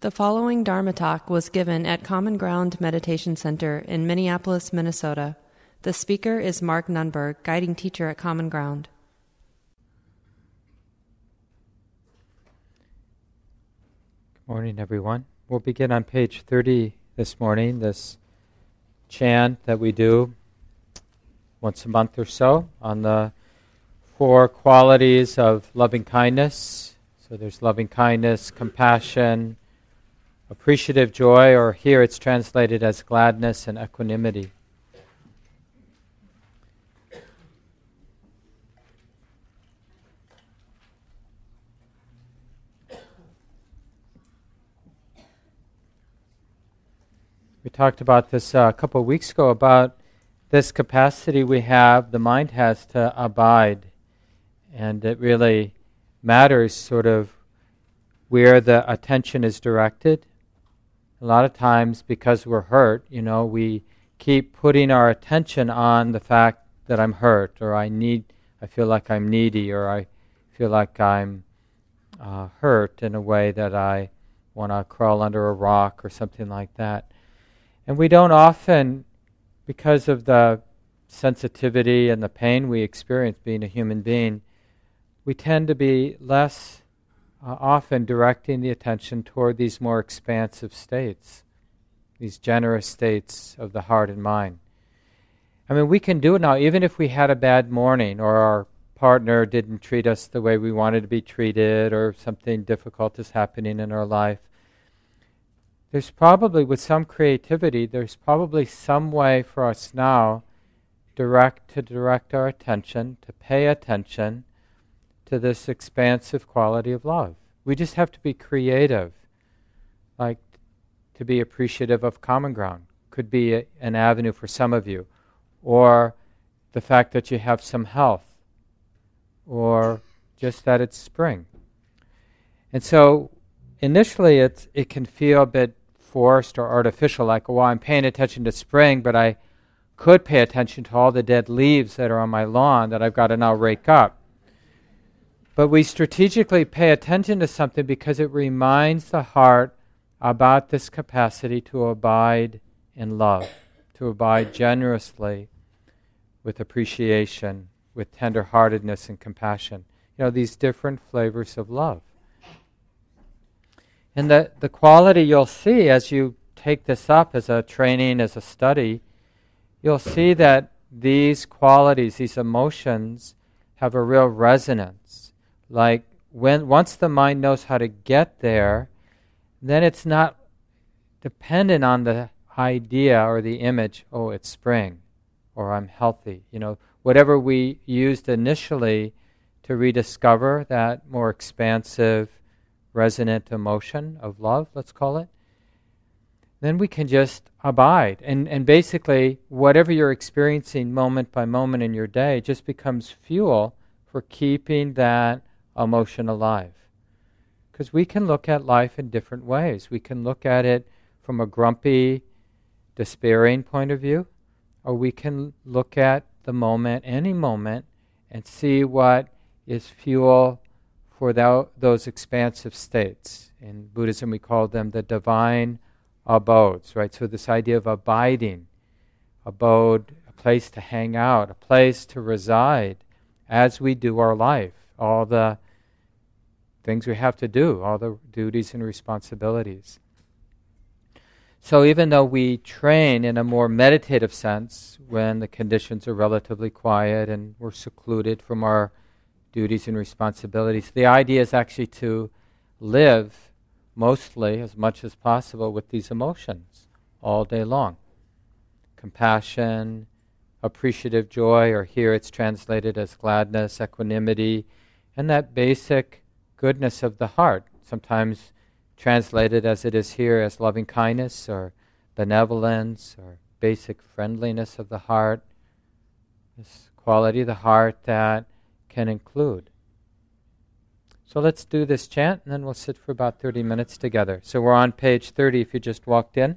The following Dharma talk was given at Common Ground Meditation Center in Minneapolis, Minnesota. The speaker is Mark Nunberg, guiding teacher at Common Ground. Good morning, everyone. We'll begin on page 30 this morning, this chant that we do once a month or so on the four qualities of loving kindness. So there's loving kindness, compassion, appreciative joy, or here it's translated as gladness and equanimity. We talked about this uh, a couple of weeks ago about this capacity we have, the mind has to abide. And it really matters sort of where the attention is directed a lot of times because we're hurt, you know, we keep putting our attention on the fact that I'm hurt or I need, I feel like I'm needy or I feel like I'm uh, hurt in a way that I want to crawl under a rock or something like that. And we don't often, because of the sensitivity and the pain we experience being a human being, we tend to be less uh, often directing the attention toward these more expansive states, these generous states of the heart and mind. I mean, we can do it now, even if we had a bad morning or our partner didn't treat us the way we wanted to be treated or something difficult is happening in our life. There's probably, with some creativity, there's probably some way for us now direct to direct our attention, to pay attention to this expansive quality of love. We just have to be creative, like to be appreciative of common ground. Could be a, an avenue for some of you, or the fact that you have some health, or just that it's spring. And so initially it's, it can feel a bit forced or artificial, like, well, I'm paying attention to spring, but I could pay attention to all the dead leaves that are on my lawn that I've got to now rake up. But we strategically pay attention to something because it reminds the heart about this capacity to abide in love, to abide generously with appreciation, with tenderheartedness and compassion. You know, these different flavors of love. And the, the quality you'll see as you take this up as a training, as a study, you'll see that these qualities, these emotions, have a real resonance like when once the mind knows how to get there, then it's not dependent on the idea or the image, oh, it's spring or I'm healthy. You know, whatever we used initially to rediscover that more expansive, resonant emotion of love, let's call it, then we can just abide. And, and basically, whatever you're experiencing moment by moment in your day just becomes fuel for keeping that emotion alive. Because we can look at life in different ways. We can look at it from a grumpy, despairing point of view, or we can look at the moment, any moment, and see what is fuel for those expansive states. In Buddhism, we call them the divine abodes, right? So, this idea of abiding, abode, a place to hang out, a place to reside as we do our life, all the things we have to do, all the duties and responsibilities. So, even though we train in a more meditative sense when the conditions are relatively quiet and we're secluded from our duties and responsibilities, the idea is actually to live mostly as much as possible with these emotions all day long compassion, appreciative joy, or here it's translated as gladness, equanimity, and that basic goodness of the heart, sometimes translated as it is here as loving kindness or benevolence or basic friendliness of the heart, this quality of the heart that can include. So let's do this chant and then we'll sit for about 30 minutes together. So we're on page 30 if you just walked in.